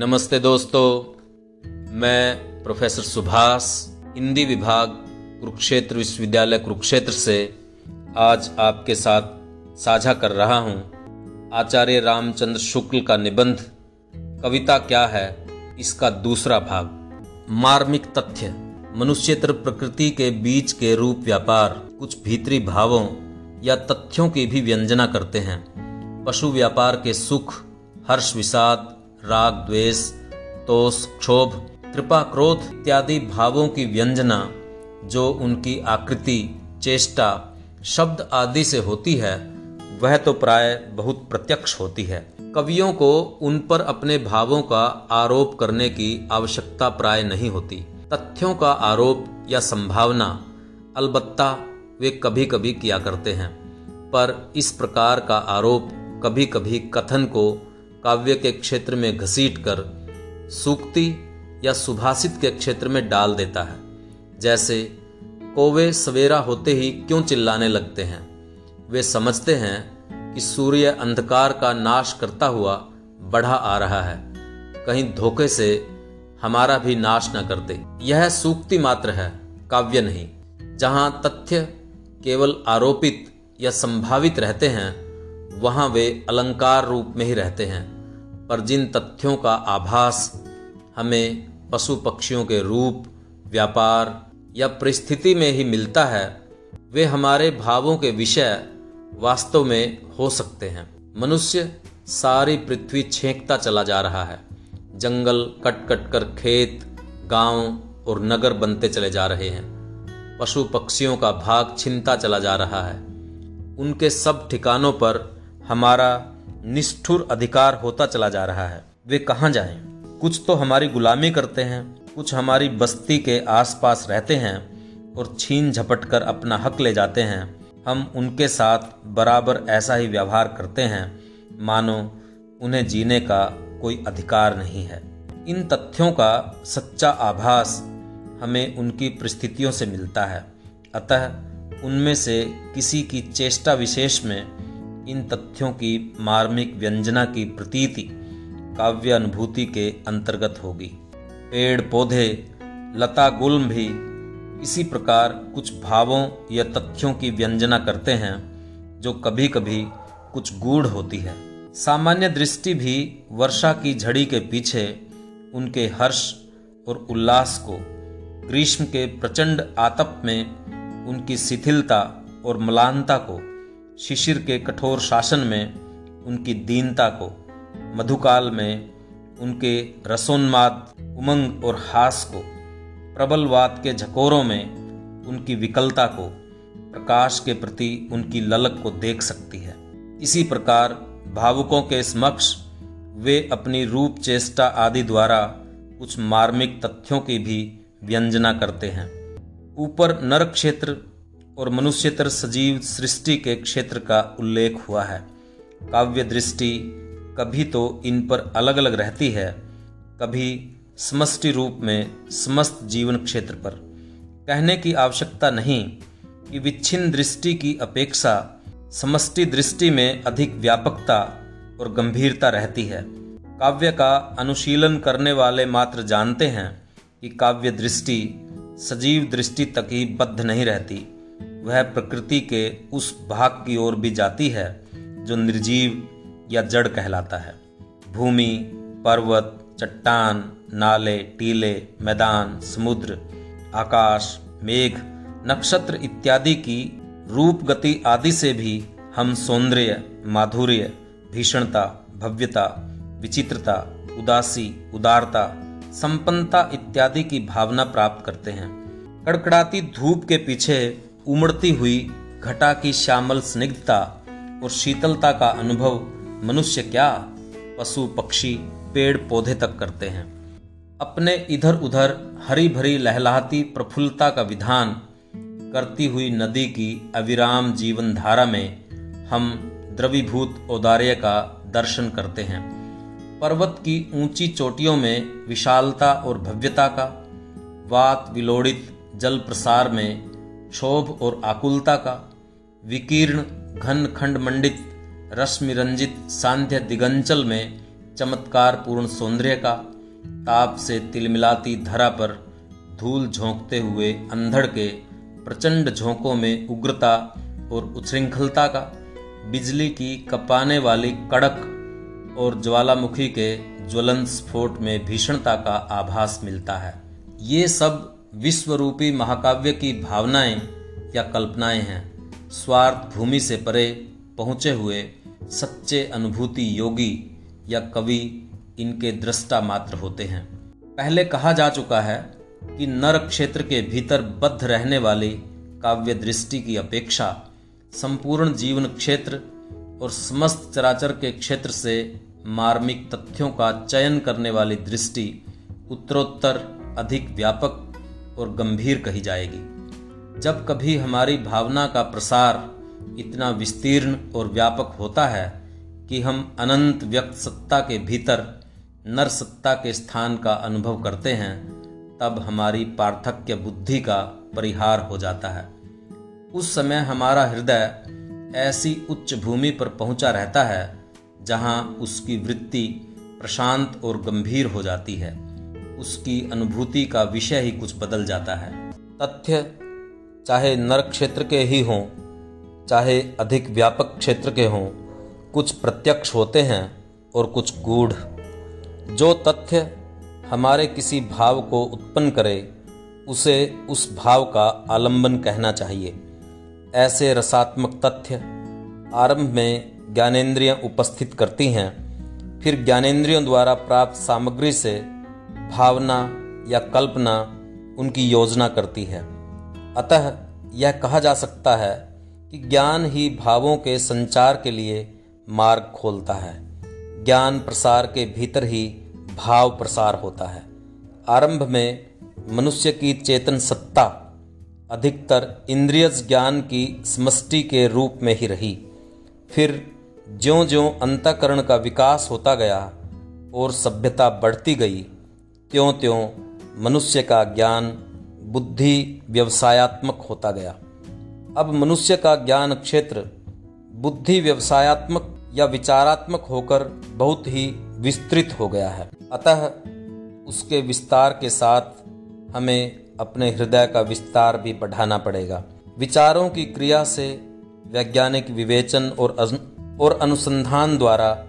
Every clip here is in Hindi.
नमस्ते दोस्तों, मैं प्रोफेसर सुभाष, हिंदी विभाग, कुरुक्षेत्र विश्वविद्यालय कुरुक्षेत्र से आज आपके साथ साझा कर रहा हूँ। आचार्य रामचंद्र शुक्ल का निबंध, कविता क्या है, इसका दूसरा भाग। मार्मिक तथ्य, मनुष्यतर प्रकृति के बीच के रूप व्यापार, कुछ भीतरी भावों या तथ्यों की भी व्यंजना करते हैं। पशु व्यापार के सुख, हर्ष विषाद राग द्वेष तोष, क्षोभ कृपा क्रोध इत्यादि भावों की व्यंजना, जो उनकी आकृति, चेष्टा, शब्द आदि से होती है, वह तो प्राय बहुत प्रत्यक्ष होती है। कवियों को उन पर अपने भावों का आरोप करने की आवश्यकता प्राय नहीं होती। तथ्यों का आरोप या संभावना, अलबत्ता वे कभी कभी किया करते हैं। पर इस प्रकार का आरोप कभी कभी कथन को काव्य के क्षेत्र में घसीट कर सूक्ति या सुभाषित के क्षेत्र में डाल देता है। जैसे, कोवे सवेरा होते ही क्यों चिल्लाने लगते हैं? वे समझते हैं कि सूर्य अंधकार का नाश करता हुआ बढ़ा आ रहा है। कहीं धोखे से हमारा भी नाश न कर दे यह सूक्ति मात्र है, काव्य नहीं। जहाँ तथ्य केवल आरोपित या संभावित रहते हैं, वहाँ वे अलंकार रूप में ही रहते हैं। पर जिन तथ्यों का आभास हमें पशु पक्षियों के रूप, व्यापार या परिस्थिति में ही मिलता है, वे हमारे भावों के विषय वास्तव में हो सकते हैं। मनुष्य सारी पृथ्वी छेंकता चला जा रहा है। जंगल कट कट कर खेत, गाँव और नगर बनते चले जा रहे हैं। पशु पक्षियों का भाग छिनता चला जा रहा है। उनके सब ठिकानों पर हमारा निष्ठुर अधिकार होता चला जा रहा है। वे कहाँ जाएँ? कुछ तो हमारी गुलामी करते हैं, कुछ हमारी बस्ती के आसपास रहते हैं और छीन झपट कर अपना हक ले जाते हैं। हम उनके साथ बराबर ऐसा ही व्यवहार करते हैं। मानो, उन्हें जीने का कोई अधिकार नहीं है। इन तथ्यों का सच्चा आभास हमें उनकी परिस्थितियों से मिलता है। अतः उनमें से किसी की चेष्टा विशेष में इन तथ्यों की मार्मिक व्यंजना की प्रतीति काव्य अनुभूति के अंतर्गत होगी। पेड़, पौधे, लता, गुल्म भी इसी प्रकार कुछ भावों या तथ्यों की व्यंजना करते हैं, जो कभी कभी कुछ गूढ़ होती है। सामान्य दृष्टि भी वर्षा की झड़ी के पीछे उनके हर्ष और उल्लास को ग्रीष्म के प्रचंड आतप में उनकी शिथिलता और मलानता को शिशिर के कठोर शासन में उनकी दीनता को, मधुकाल में उनके रसोन्माद, उमंग और हास को, प्रबलवाद के झकोरों में उनकी विकलता को, प्रकाश के प्रति उनकी ललक को देख सकती है। इसी प्रकार भावुकों के समक्ष वे अपनी रूप चेष्टा आदि द्वारा कुछ मार्मिक तथ्यों की भी व्यंजना करते हैं। ऊपर नर क्षेत्र और मनुष्यतर सजीव सृष्टि के क्षेत्र का उल्लेख हुआ है। काव्य दृष्टि कभी तो इन पर अलग अलग रहती है, कभी समष्टि रूप में समस्त जीवन क्षेत्र पर। कहने की आवश्यकता नहीं कि विच्छिन्न दृष्टि की अपेक्षा समष्टि दृष्टि में अधिक व्यापकता और गंभीरता रहती है। काव्य का अनुशीलन करने वाले मात्र जानते हैं कि काव्य दृष्टि सजीव दृष्टि तक ही बद्ध नहीं रहती। वह प्रकृति के उस भाग की ओर भी जाती है, जो निर्जीव या जड़ कहलाता है। भूमि, पर्वत, चट्टान, नाले, टीले, मैदान, समुद्र, आकाश, मेघ, नक्षत्र इत्यादि की रूप गति आदि से भी हम सौंदर्य, माधुर्य, भीषणता, भव्यता, विचित्रता, उदासी, उदारता, संपन्नता इत्यादि की भावना प्राप्त करते हैं। कड़कड़ाती धूप के पीछे उमड़ती हुई घटा की श्यामल स्निग्धता और शीतलता का अनुभव मनुष्य क्या पशु, पक्षी, पेड़, पौधे तक करते हैं। अपने इधर उधर हरी भरी लहलाती प्रफुल्लता का विधान करती हुई नदी की अविराम जीवन धारा में हम द्रवीभूत औदार्य का दर्शन करते हैं। पर्वत की ऊँची चोटियों में विशालता और भव्यता का, वात विलोड़ित जल प्रसार में क्षोभ और आकुलता का, विकीर्ण, घन खंड मंडित रश्मि रंजित सांध्य दिगंचल में चमत्कार पूर्ण सौंदर्य का, ताप से तिलमिलाती धरा पर धूल झोंकते हुए अंधड़ के प्रचंड झोंकों में उग्रता और उच्छृंखलता का, बिजली की कपाने वाली कड़क और ज्वालामुखी के ज्वलन स्फोट में भीषणता का आभास मिलता है। ये सब विश्वरूपी महाकाव्य की भावनाएँ या कल्पनाएँ हैं। स्वार्थ भूमि से परे पहुँचे हुए सच्चे अनुभूति योगी या कवि इनके दृष्टा मात्र होते हैं। पहले कहा जा चुका है कि नर क्षेत्र के भीतर बद्ध रहने वाली काव्य दृष्टि की अपेक्षा संपूर्ण जीवन क्षेत्र और समस्त चराचर के क्षेत्र से मार्मिक तथ्यों का चयन करने वाली दृष्टि उत्तरोत्तर अधिक व्यापक और गंभीर कही जाएगी। जब कभी हमारी भावना का प्रसार इतना विस्तीर्ण और व्यापक होता है कि हम अनंत व्यक्त सत्ता के भीतर नर सत्ता के स्थान का अनुभव करते हैं, तब हमारी पार्थक्य बुद्धि का परिहार हो जाता है। उस समय हमारा हृदय ऐसी उच्च भूमि पर पहुँचा रहता है, जहाँ उसकी वृत्ति प्रशांत और गंभीर हो जाती है। उसकी अनुभूति का विषय ही कुछ बदल जाता है। तथ्य, चाहे नर क्षेत्र के ही हों, चाहे अधिक व्यापक क्षेत्र के हों, कुछ प्रत्यक्ष होते हैं और कुछ गूढ़। जो तथ्य हमारे किसी भाव को उत्पन्न करे, उसे उस भाव का आलंबन कहना चाहिए। ऐसे रसात्मक तथ्य आरंभ में ज्ञानेंद्रियाँ उपस्थित करती हैं, फिर ज्ञानेंद्रियों द्वारा प्राप्त सामग्री से भावना या कल्पना उनकी योजना करती है। अतः यह कहा जा सकता है कि ज्ञान ही भावों के संचार के लिए मार्ग खोलता है। ज्ञान प्रसार के भीतर ही भाव प्रसार होता है। आरंभ में मनुष्य की चेतन सत्ता अधिकतर इंद्रिय ज्ञान की समष्टि के रूप में ही रही। फिर ज्यो ज्यो अंतकरण का विकास होता गया और सभ्यता बढ़ती गई त्यों त्यों मनुष्य का ज्ञान बुद्धि व्यवसायत्मक होता गया। अब मनुष्य का ज्ञान क्षेत्र बुद्धि व्यवसायत्मक या विचारात्मक होकर बहुत ही विस्तृत हो गया है। अतः उसके विस्तार के साथ हमें अपने हृदय का विस्तार भी बढ़ाना पड़ेगा। विचारों की क्रिया से वैज्ञानिक विवेचन और और अनुसंधान द्वारा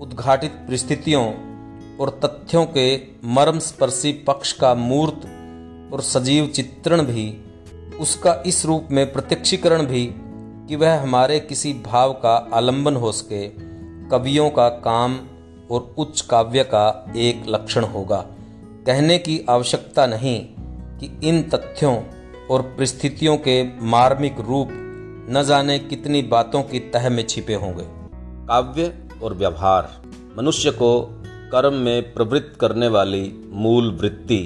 उद्घाटित परिस्थितियों और तथ्यों के मर्म स्पर्शी पक्ष का मूर्त और सजीव चित्रण भी, उसका इस रूप में प्रत्यक्षीकरण भी, कि वह हमारे किसी भाव का आलंबन हो सके, कवियों का काम और उच्च काव्य का एक लक्षण होगा। कहने की आवश्यकता नहीं कि इन तथ्यों और परिस्थितियों के मार्मिक रूप न जाने कितनी बातों की तह में छिपे होंगे। काव्य और व्यवहार, मनुष्य को कर्म में प्रवृत्त करने वाली मूल वृत्ति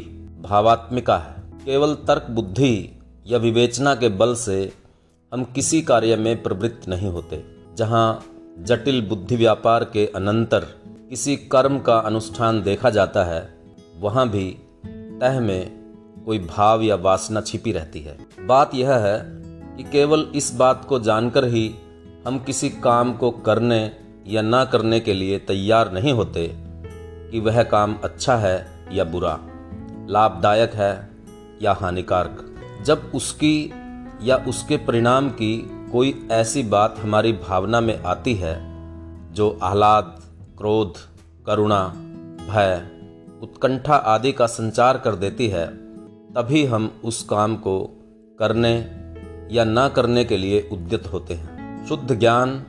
भावात्मिका है। केवल तर्क बुद्धि या विवेचना के बल से हम किसी कार्य में प्रवृत्त नहीं होते। जहाँ जटिल बुद्धि व्यापार के अनंतर किसी कर्म का अनुष्ठान देखा जाता है, वहाँ भी तह में कोई भाव या वासना छिपी रहती है। बात यह है कि केवल इस बात को जानकर ही हम किसी काम को करने या ना करने के लिए तैयार नहीं होते कि वह काम अच्छा है या बुरा, लाभदायक है या हानिकारक। जब उसकी या उसके परिणाम की कोई ऐसी बात हमारी भावना में आती है, जो आह्लाद, क्रोध, करुणा, भय, उत्कंठा आदि का संचार कर देती है, तभी हम उस काम को करने या न करने के लिए उद्यत होते हैं। शुद्ध ज्ञान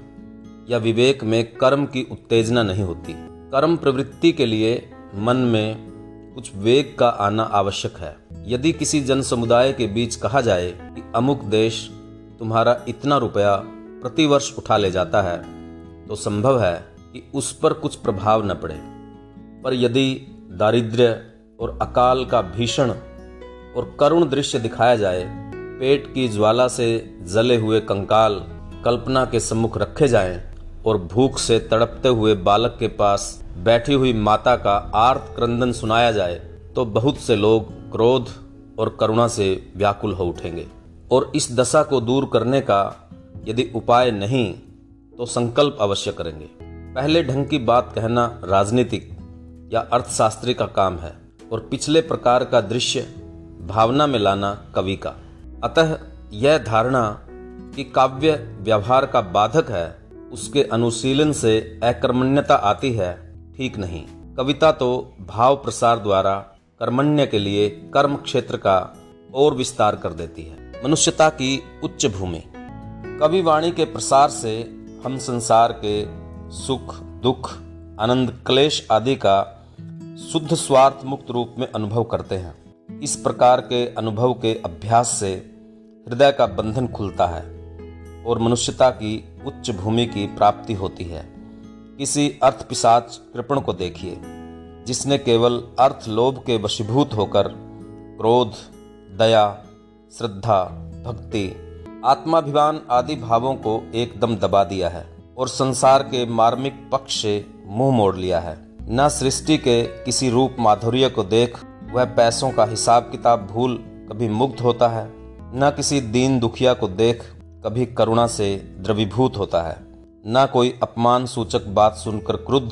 या विवेक में कर्म की उत्तेजना नहीं होती। कर्म प्रवृत्ति के लिए मन में कुछ वेग का आना आवश्यक है। यदि किसी जन समुदाय के बीच कहा जाए कि अमुक देश तुम्हारा इतना रुपया प्रतिवर्ष उठा ले जाता है तो संभव है कि उस पर कुछ प्रभाव न पड़े। पर यदि दारिद्र्य और अकाल का भीषण और करुण दृश्य दिखाया जाए, पेट की ज्वाला से जले हुए कंकाल कल्पना के सम्मुख रखे जाएँ और भूख से तड़पते हुए बालक के पास बैठी हुई माता का आर्त क्रंदन सुनाया जाए तो बहुत से लोग क्रोध और करुणा से व्याकुल हो उठेंगे। और इस दशा को दूर करने का यदि उपाय नहीं तो संकल्प अवश्य करेंगे। पहले ढंग की बात कहना राजनीतिक या अर्थशास्त्री का काम है, और पिछले प्रकार का दृश्य भावना में लाना कवि का। अतः यह धारणा कि काव्य व्यवहार का बाधक है उसके अनुशीलन से अकर्मण्यता आती है, ठीक नहीं। कविता तो भाव प्रसार द्वारा कर्मण्य के लिए कर्म क्षेत्र का और विस्तार कर देती है। मनुष्यता की उच्च भूमि। कवि वाणी के प्रसार से हम संसार के सुख, दुख, आनंद, क्लेश आदि का शुद्ध स्वार्थ मुक्त रूप में अनुभव करते हैं। इस प्रकार के अनुभव के अभ्यास से हृदय का बंधन खुलता है और मनुष्यता की उच्च भूमि की प्राप्ति होती है। किसी अर्थ पिशाच कृपण को देखिए, जिसने केवल अर्थ लोभ के वशीभूत होकर क्रोध, दया, श्रद्धा, भक्ति, आत्माभिमान आदि भावों को एकदम दबा दिया है और संसार के मार्मिक पक्ष से मुँह मोड़ लिया है। न सृष्टि के किसी रूप माधुर्य को देख वह पैसों का हिसाब किताब भूल कभी मुग्ध होता है, न किसी दीन दुखिया को देख कभी करुणा से द्रवीभूत होता है। न कोई अपमान सूचक बात सुनकर क्रुद्ध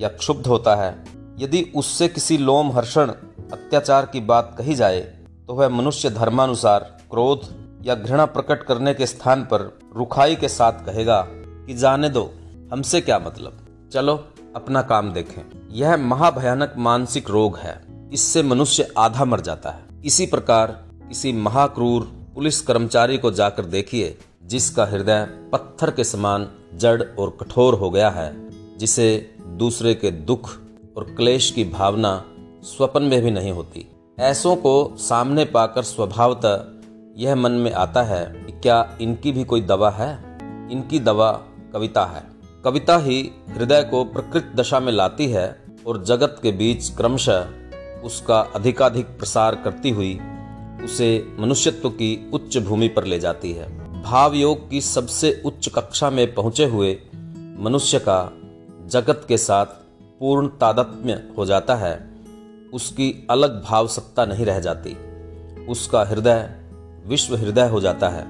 या क्षुब्ध होता है। यदि उससे किसी लोम हर्षण अत्याचार की बात कही जाए तो वह मनुष्य धर्मानुसार क्रोध या घृणा प्रकट करने के स्थान पर रुखाई के साथ कहेगा कि, जाने दो, हमसे क्या मतलब? चलो, अपना काम देखें। यह महाभयानक मानसिक रोग है। इससे मनुष्य आधा मर जाता है। इसी प्रकार किसी महाक्रूर पुलिस कर्मचारी को जाकर देखिए जिसका हृदय पत्थर के समान जड़ और कठोर हो गया है, जिसे दूसरे के दुख और क्लेश की भावना स्वप्न में भी नहीं होती। ऐसों को सामने पाकर स्वभावतः यह मन में आता है कि क्या इनकी भी कोई दवा है? इनकी दवा कविता है। कविता ही हृदय को प्रकृत दशा में लाती है और जगत के बीच क्रमशः उसका अधिकाधिक प्रसार करती हुई उसे मनुष्यत्व की उच्च भूमि पर ले जाती है। भाव योग की सबसे उच्च कक्षा में पहुँचे हुए मनुष्य का जगत के साथ पूर्ण तादत्म्य हो जाता है, उसकी अलग भाव सत्ता नहीं रह जाती। उसका हृदय विश्व हृदय हो जाता है।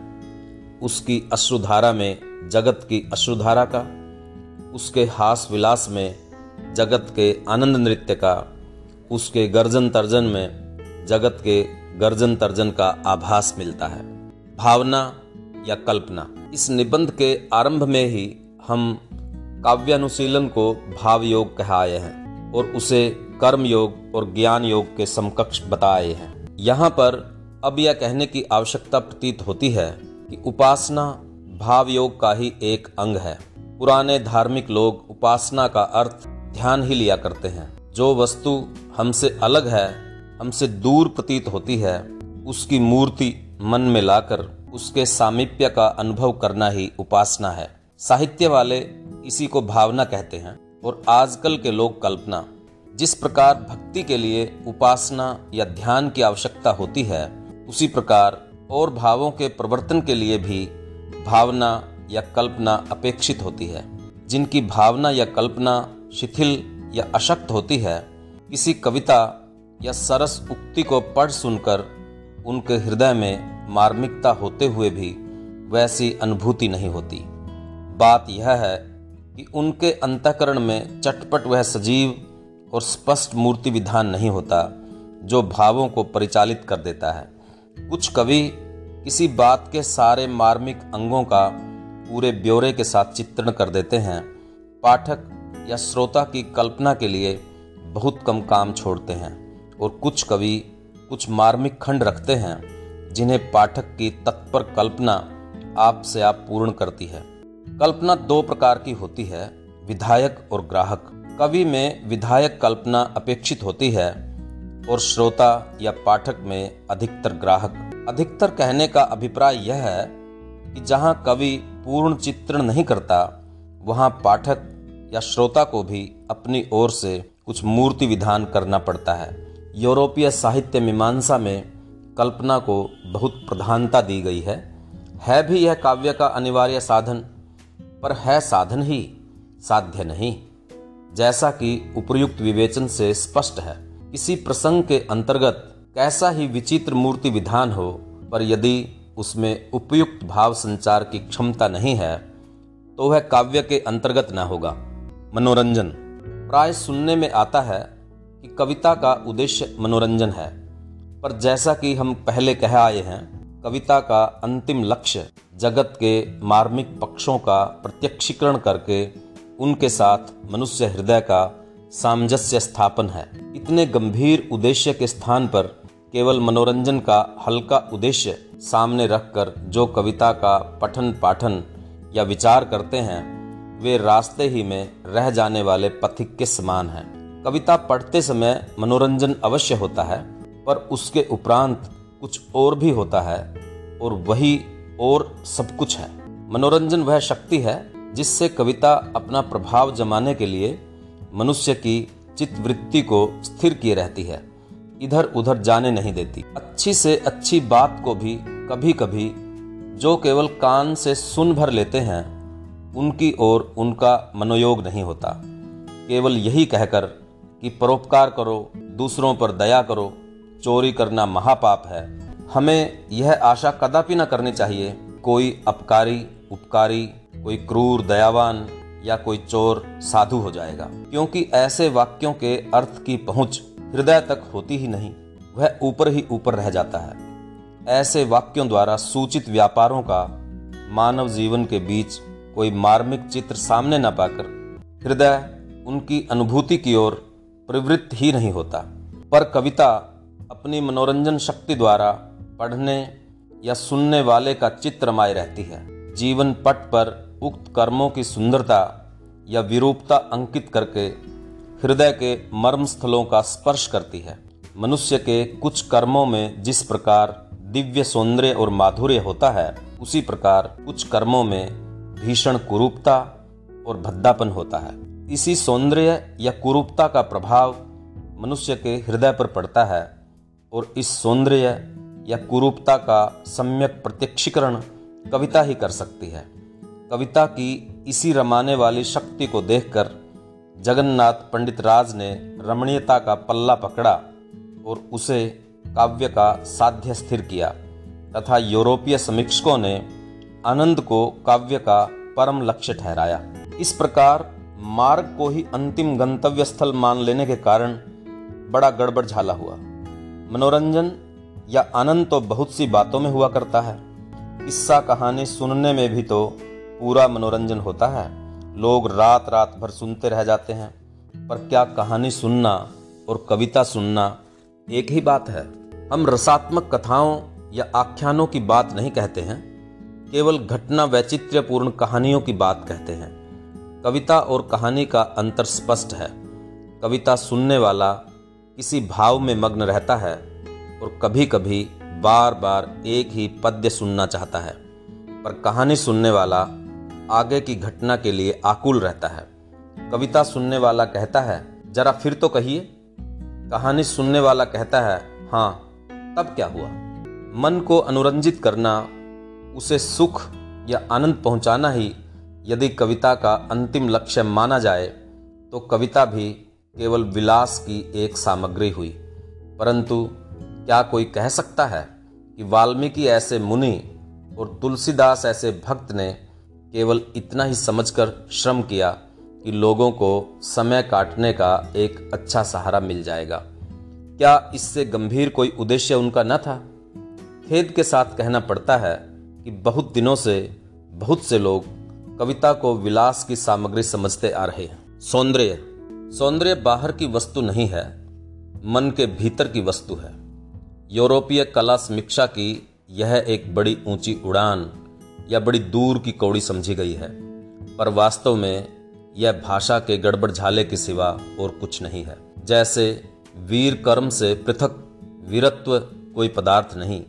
उसकी अश्रुधारा में जगत की अश्रुधारा का, उसके हास विलास में जगत के आनंद नृत्य का, उसके गर्जन तर्जन में जगत के गर्जन तर्जन का आभास मिलता है। भावना या कल्पना। इस निबंध के आरंभ में ही हम काव्यानुशीलन को भाव योग कहाए हैं और उसे कर्म योग और ज्ञान योग के समकक्ष बताए हैं। यहाँ पर अब यह कहने की आवश्यकता प्रतीत होती है कि उपासना भाव योग का ही एक अंग है। पुराने धार्मिक लोग उपासना का अर्थ ध्यान ही लिया करते हैं। जो वस्तु हमसे अलग है, हमसे दूर प्रतीत होती है, उसकी मूर्ति मन में लाकर उसके सामीप्य का अनुभव करना ही उपासना है। साहित्य वाले इसी को भावना कहते हैं और आजकल के लोग कल्पना, जिस प्रकार भक्ति के लिए उपासना या ध्यान की आवश्यकता होती है, उसी प्रकार और भावों के प्रवर्तन के लिए भी भावना या कल्पना अपेक्षित होती है। जिनकी भावना या कल्पना शिथिल या अशक्त होती है किसी कविता या सरस उक्ति को पढ़ सुनकर उनके हृदय में मार्मिकता होते हुए भी वैसी अनुभूति नहीं होती। बात यह है कि उनके अंतकरण में चटपट वह सजीव और स्पष्ट मूर्ति विधान नहीं होता, जो भावों को परिचालित कर देता है। कुछ कवि किसी बात के सारे मार्मिक अंगों का पूरे ब्यौरे के साथ चित्रण कर देते हैं। पाठक या श्रोता की कल्पना के लिए बहुत कम काम छोड़ते हैं और कुछ कवि कुछ मार्मिक खंड रखते हैं। जिन्हें पाठक की तत्पर कल्पना आप से आप पूर्ण करती है। कल्पना दो प्रकार की होती है, विधायक और ग्राहक। कवि में विधायक कल्पना अपेक्षित होती है और श्रोता या पाठक में अधिकतर ग्राहक। अधिकतर कहने का अभिप्राय यह है कि जहाँ कवि पूर्ण चित्रण नहीं करता, वहाँ पाठक या श्रोता को भी अपनी ओर से कुछ मूर्ति विधान करना पड़ता है। यूरोपीय साहित्य मीमांसा में कल्पना को बहुत प्रधानता दी गई है। है भी यह काव्य का अनिवार्य साधन, पर है साधन ही साध्य नहीं। जैसा कि उपर्युक्त विवेचन से स्पष्ट है, किसी प्रसंग के अंतर्गत कैसा ही विचित्र मूर्ति विधान हो, पर यदि उसमें उपयुक्त भाव संचार की क्षमता नहीं है तो वह काव्य के अंतर्गत न होगा। मनोरंजन। प्राय सुनने में आता है कि कविता का उद्देश्य मनोरंजन है। पर जैसा कि हम पहले कह आए हैं, कविता का अंतिम लक्ष्य जगत के मार्मिक पक्षों का प्रत्यक्षीकरण करके उनके साथ मनुष्य हृदय का सामंजस्य स्थापन है। इतने गंभीर उद्देश्य के स्थान पर केवल मनोरंजन का हल्का उद्देश्य सामने रखकर जो कविता का पठन पाठन या विचार करते हैं, वे रास्ते ही में रह जाने वाले पथिक के समान हैं। कविता पढ़ते समय मनोरंजन अवश्य होता है। पर उसके उपरांत कुछ और भी होता है और वही और सब कुछ है। मनोरंजन वह शक्ति है जिससे कविता अपना प्रभाव जमाने के लिए मनुष्य की चित्तवृत्ति को स्थिर किए रहती है। इधर उधर जाने नहीं देती। अच्छी से अच्छी बात को भी कभी कभी जो केवल कान से सुन भर लेते हैं, उनकी ओर उनका मनोयोग नहीं होता। केवल यही कहकर कि परोपकार करो, दूसरों पर दया करो चोरी करना महापाप है। हमें यह आशा कदापि न करनी चाहिए। कोई अपकारी, उपकारी, कोई क्रूर, दयावान या कोई चोर, साधु हो जाएगा। क्योंकि ऐसे वाक्यों के अर्थ की पहुँच हृदय तक होती ही नहीं, वह ऊपर ही ऊपर रह जाता है। ऐसे वाक्यों द्वारा सूचित व्यापारों का मानव जीवन के बीच कोई मार्मिक चित्र सामने न पाकर हृदय उनकी अनुभूति की ओर प्रवृत्त ही नहीं होता। पर कविता अपनी मनोरंजन शक्ति द्वारा पढ़ने या सुनने वाले का चित्र माय रहती है। जीवन पट पर उक्त कर्मों की सुंदरता या विरूपता अंकित करके हृदय के मर्म स्थलों का स्पर्श करती है। मनुष्य के कुछ कर्मों में जिस प्रकार दिव्य सौंदर्य और माधुर्य होता है, उसी प्रकार कुछ कर्मों में भीषण कुरूपता और भद्दापन होता है। इसी सौंदर्य या कुरूपता का प्रभाव मनुष्य के हृदय पर पड़ता है। और इस सौंदर्य या कुरूपता का सम्यक प्रत्यक्षीकरण कविता ही कर सकती है। कविता की इसी रमाने वाली शक्ति को देखकर जगन्नाथ पंडित राज ने रमणीयता का पल्ला पकड़ा और उसे काव्य का साध्य स्थिर किया तथा यूरोपीय समीक्षकों ने आनंद को काव्य का परम लक्ष्य ठहराया। इस प्रकार मार्ग को ही अंतिम गंतव्य स्थल मान लेने के कारण बड़ा गड़बड़ झाला हुआ। मनोरंजन या आनंद तो बहुत सी बातों में हुआ करता है। किस्सा कहानी सुनने में भी तो पूरा मनोरंजन होता है। लोग रात रात भर सुनते रह जाते हैं। पर क्या कहानी सुनना और कविता सुनना एक ही बात है? हम रसात्मक कथाओं या आख्यानों की बात नहीं कहते हैं। केवल घटना वैचित्र्यपूर्ण कहानियों की बात कहते हैं। कविता और कहानी का अंतर स्पष्ट है। कविता सुनने वाला किसी भाव में मग्न रहता है और कभी कभी बार बार एक ही पद्य सुनना चाहता है। पर कहानी सुनने वाला आगे की घटना के लिए आकुल रहता है। कविता सुनने वाला कहता है, जरा फिर तो कहिए। कहानी सुनने वाला कहता है हाँ तब क्या हुआ? मन को अनुरंजित करना, उसे सुख या आनंद पहुंचाना ही यदि कविता का अंतिम लक्ष्य माना जाए तो कविता भी केवल विलास की एक सामग्री हुई। परंतु क्या कोई कह सकता है कि वाल्मीकि ऐसे मुनि और तुलसीदास ऐसे भक्त ने केवल इतना ही समझकर श्रम किया कि लोगों को समय काटने का एक अच्छा सहारा मिल जाएगा? क्या इससे गंभीर कोई उद्देश्य उनका न था? खेद के साथ कहना पड़ता है कि बहुत दिनों से बहुत से लोग कविता को विलास की सामग्री समझते आ रहे हैं। सौंदर्य सौंदर्य बाहर की वस्तु नहीं है, मन के भीतर की वस्तु है। यूरोपीय कला समीक्षा की यह एक बड़ी ऊँची उड़ान या बड़ी दूर की कौड़ी समझी गई है, पर वास्तव में यह भाषा के गड़बड़ झाले के सिवा और कुछ नहीं है। जैसे वीर कर्म से पृथक वीरत्व कोई पदार्थ नहीं,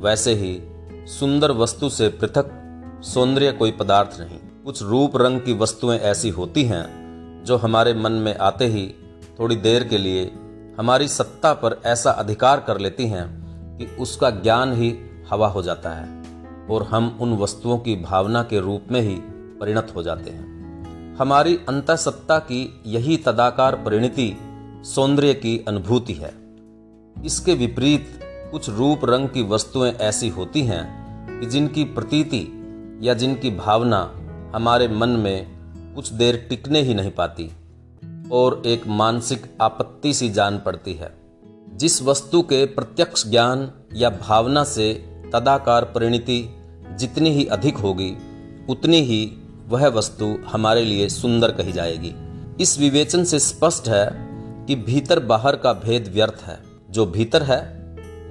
वैसे ही सुंदर वस्तु से पृथक सौंदर्य कोई पदार्थ नहीं। कुछ रूप रंग की वस्तुएँ ऐसी होती हैं जो हमारे मन में आते ही थोड़ी देर के लिए हमारी सत्ता पर ऐसा अधिकार कर लेती हैं कि उसका ज्ञान ही हवा हो जाता है और हम उन वस्तुओं की भावना के रूप में ही परिणत हो जाते हैं। हमारी अंतसत्ता की यही तदाकार परिणति सौंदर्य की अनुभूति है। इसके विपरीत कुछ रूप रंग की वस्तुएँ ऐसी होती हैं कि जिनकी प्रतीति या जिनकी भावना हमारे मन में कुछ देर टिकने ही नहीं पाती और एक मानसिक आपत्ति सी जान पड़ती है। जिस वस्तु के प्रत्यक्ष ज्ञान या भावना से तदाकार परिणति जितनी ही अधिक होगी, उतनी ही वह वस्तु हमारे लिए सुंदर कही जाएगी। इस विवेचन से स्पष्ट है कि भीतर बाहर का भेद व्यर्थ है। जो भीतर है,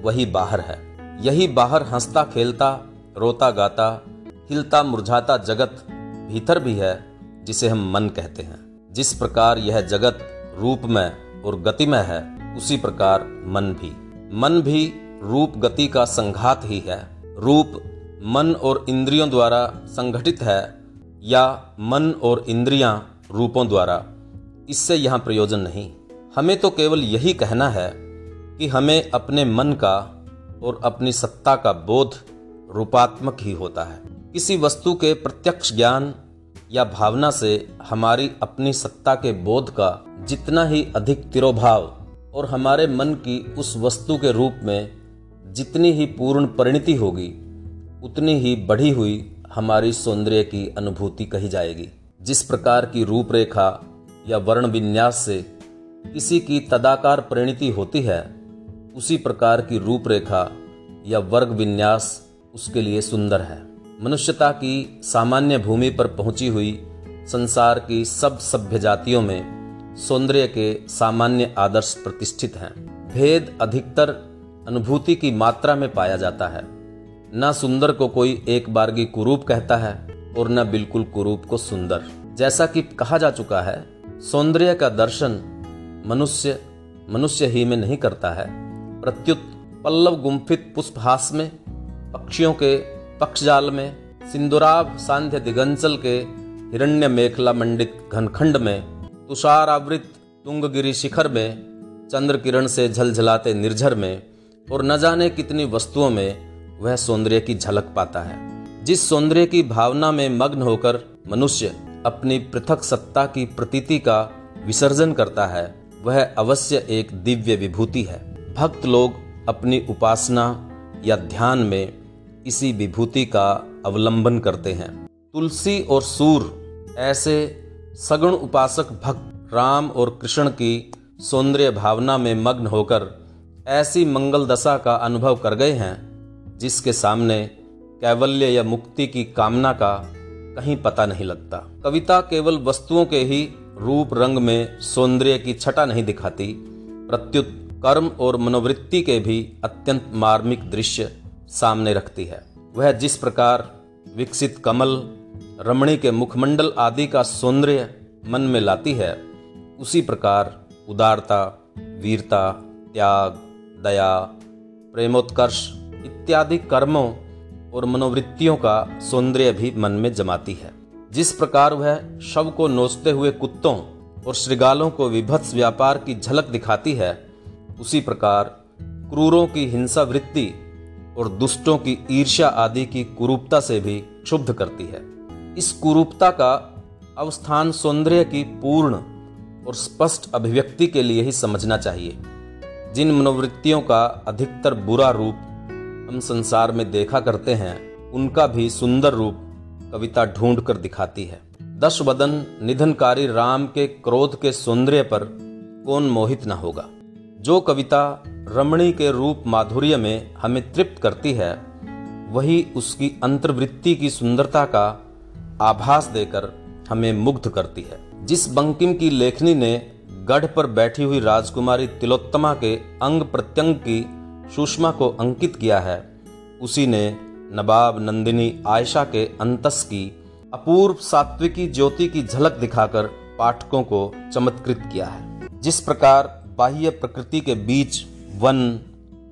वही बाहर है। यही बाहर हंसता खेलता, रोता गाता, हिलता मुरझाता जगत भीतर भी है जिसे हम मन कहते हैं। जिस प्रकार यह जगत रूप में और गति में है, उसी प्रकार मन भी। मन भी रूप गति का संघात ही है। रूप मन और इंद्रियों द्वारा संगठित है या मन और इंद्रियाँ रूपों द्वारा। इससे यहाँ प्रयोजन नहीं। हमें तो केवल यही कहना है कि हमें अपने मन का और अपनी सत्ता का बोध रूपात्मक ही होता है। किसी वस्तु के प्रत्यक्ष ज्ञान या भावना से हमारी अपनी सत्ता के बोध का जितना ही अधिक तिरोभाव और हमारे मन की उस वस्तु के रूप में जितनी ही पूर्ण परिणति होगी, उतनी ही बढ़ी हुई हमारी सौंदर्य की अनुभूति कही जाएगी। जिस प्रकार की रूपरेखा या वर्ण विन्यास से किसी की तदाकार परिणति होती है, उसी प्रकार की रूपरेखा या वर्ग विन्यास उसके लिए सुंदर है। मनुष्यता की सामान्य भूमि पर पहुँची हुई संसार की सब सभ्य जातियों में सौंदर्य के सामान्य आदर्श प्रतिष्ठित हैं। भेद अधिकतर अनुभूति की मात्रा में पाया जाता है। न सुंदर को कोई एक बारगी कुरूप कहता है और न बिल्कुल कुरूप को सुंदर। जैसा कि कहा जा चुका है, सौंदर्य का दर्शन मनुष्य मनुष्य ही में नहीं करता है। प्रत्युत पल्लव गुम्फित पुष्पहास में पक्षियों के पक्षजाल में सिंदुराब सांध्य दिगंचल के हिरण्य मेखला मंडित घनखंड में तुषारावृत तुंगगिरी शिखर में चंद्र किरण से झलझलाते निर्झर में, और न जाने कितनी वस्तुओं में वह सौंदर्य की झलक पाता है। जिस सौंदर्य की भावना में मग्न होकर मनुष्य अपनी पृथक सत्ता की प्रतीति का विसर्जन करता है, वह अवश्य एक दिव्य विभूति है। भक्त लोग अपनी उपासना या ध्यान में इसी विभूति का अवलंबन करते हैं। तुलसी और सूर, ऐसे सगुण उपासक भक्त राम और कृष्ण की सौंदर्य भावना में मग्न होकर ऐसी मंगल दशा का अनुभव कर गए हैं, जिसके सामने कैवल्य या मुक्ति की कामना का कहीं पता नहीं लगता। कविता केवल वस्तुओं के ही रूप रंग में सौंदर्य की छटा नहीं दिखाती, प्रत्युत कर्म और मनोवृत्ति के भी अत्यंत मार्मिक दृश्य सामने रखती है। वह जिस प्रकार विकसित कमल, रमणी के मुखमंडल आदि का सौंदर्य मन में लाती है, उसी प्रकार उदारता, वीरता, त्याग, दया, प्रेमोत्कर्ष इत्यादि कर्मों और मनोवृत्तियों का सौंदर्य भी मन में जमाती है। जिस प्रकार वह शव को नोचते हुए कुत्तों और श्रृगालों को विभत्स व्यापार की झलक दिखाती है, उसी प्रकार क्रूरों की हिंसा वृत्ति और दुष्टों की ईर्ष्या आदि की कुरूपता से भी क्षुब्ध करती है। इस कुरूपता का अवस्थान सौंदर्य की पूर्ण और स्पष्ट अभिव्यक्ति के लिए ही समझना चाहिए। जिन मनोवृत्तियों का अधिकतर बुरा रूप हम संसार में देखा करते हैं, उनका भी सुंदर रूप कविता ढूंढ कर दिखाती है। दश वदन निधनकारी राम के क्रोध के सौंदर्य पर कौन मोहित न होगा। जो कविता रमणी के रूप माधुर्य में हमें तृप्त करती है, वही उसकी अंतर्वृत्ति की सुंदरता का आभास देकर हमें मुग्ध करती है। जिस बंकिम की लेखनी ने गढ़ पर बैठी हुई राजकुमारी तिलोत्तमा के अंग प्रत्यंग की सुषमा को अंकित किया है, उसी ने नवाब नंदिनी आयशा के अंतस की अपूर्व सात्विकी ज्योति की झलक दिखाकर पाठकों को चमत्कृत किया है। जिस प्रकार बाह्य प्रकृति के बीच वन,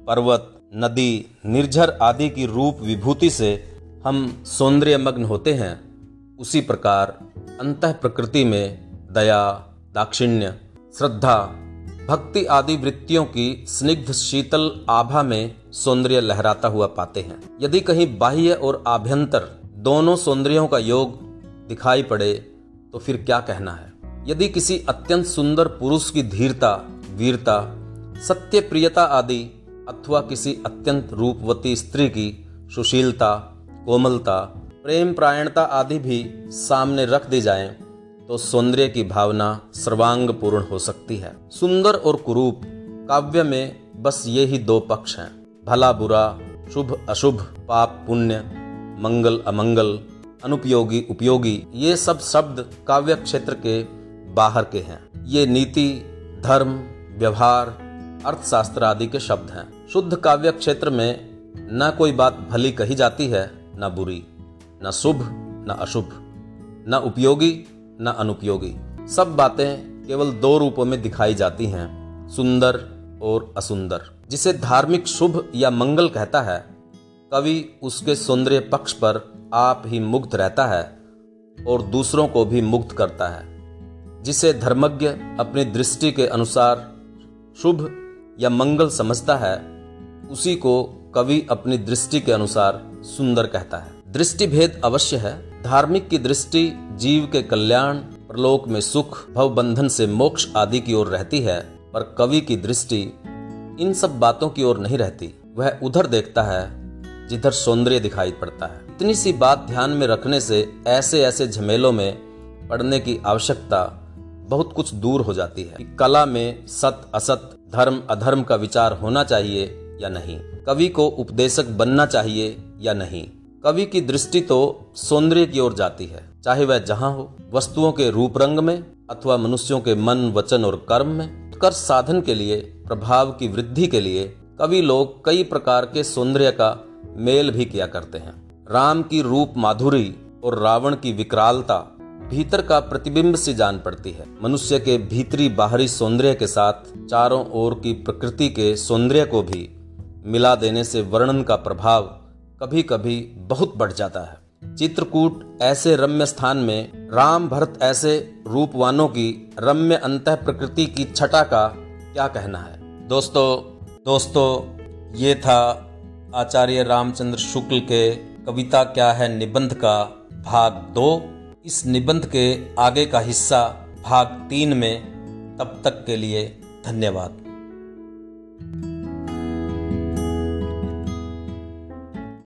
पर्वत, नदी, निर्झर आदि की रूप विभूति से हम सौंदर्य मग्न होते हैं। उसी प्रकार अंत प्रकृति में दया, दाक्षिण्य, श्रद्धा, भक्ति आदि वृत्तियों की स्निग्ध शीतल आभा में सौंदर्य लहराता हुआ पाते हैं। यदि कहीं बाह्य और आभ्यंतर दोनों सौंदर्यों का योग दिखाई पड़े तो फिर क्या कहना है? यदि किसी अत्यंत सुंदर पुरुष की धीरता वीरता सत्य प्रियता आदि अथवा किसी अत्यंत रूपवती स्त्री की सुशीलता, कोमलता, प्रेम प्रायणता आदि भी सामने रख दी जाए तो सौंदर्य की भावना सर्वांग पूर्ण हो सकती है। सुंदर और कुरूप काव्य में बस ये ही दो पक्ष हैं। भला बुरा, शुभ अशुभ, पाप पुण्य, मंगल अमंगल, अनुपयोगी उपयोगी, ये सब शब्द काव्य क्षेत्र के बाहर के हैं। ये नीति, धर्म व्यवहार अर्थशास्त्र आदि के शब्द हैं। शुद्ध काव्य क्षेत्र में न कोई बात भली कही जाती है, न बुरी, न शुभ, न अशुभ, न उपयोगी, न अनुपयोगी। सब बातें केवल दो रूपों में दिखाई जाती हैं, सुंदर और असुंदर। जिसे धार्मिक शुभ या मंगल कहता है, कवि उसके सौंदर्य पक्ष पर आप ही मुग्ध रहता है और दूसरों को भी मुग्ध करता है। जिसे धर्मज्ञ अपनी दृष्टि के अनुसार शुभ या मंगल समझता है, उसी को कवि अपनी दृष्टि के अनुसार सुंदर कहता है। दृष्टि भेद अवश्य है। धार्मिक की दृष्टि जीव के कल्याण, प्रलोक में सुख, भव बंधन से मोक्ष आदि की ओर रहती है, पर कवि की दृष्टि इन सब बातों की ओर नहीं रहती। वह उधर देखता है, जिधर सौंदर्य दिखाई पड़ता है। इतनी सी बात ध्यान में रखने से ऐसे ऐसे झमेलों में पढ़ने की आवश्यकता बहुत कुछ दूर हो जाती है कला में सत, असत, धर्म, अधर्म का विचार होना चाहिए या नहीं? कवि को उपदेशक बनना चाहिए या नहीं? कवि की दृष्टि तो सौंदर्य की ओर जाती है, चाहे वह जहाँ हो, वस्तुओं के रूप रंग में अथवा मनुष्यों के मन, वचन और कर्म में। कर साधन के लिए, प्रभाव की वृद्धि के लिए कवि लोग कई प्रकार के सौंदर्य का मेल भी किया करते हैं। राम की रूप माधुरी और रावण की विकरालता भीतर का प्रतिबिंब से जान पड़ती है। मनुष्य के भीतरी बाहरी सौंदर्य के साथ चारों ओर की प्रकृति के सौंदर्य को भी मिला देने से वर्णन का प्रभाव कभी कभी बहुत बढ़ जाता है। चित्रकूट ऐसे रम्य स्थान में राम भरत ऐसे रूपवानों की रम्य अंत प्रकृति की छटा का क्या कहना है? दोस्तों दोस्तों, ये था आचार्य रामचंद्र शुक्ल के कविता क्या है निबंध का भाग दो। इस निबंध के आगे का हिस्सा भाग तीन में तब तक के लिए धन्यवाद।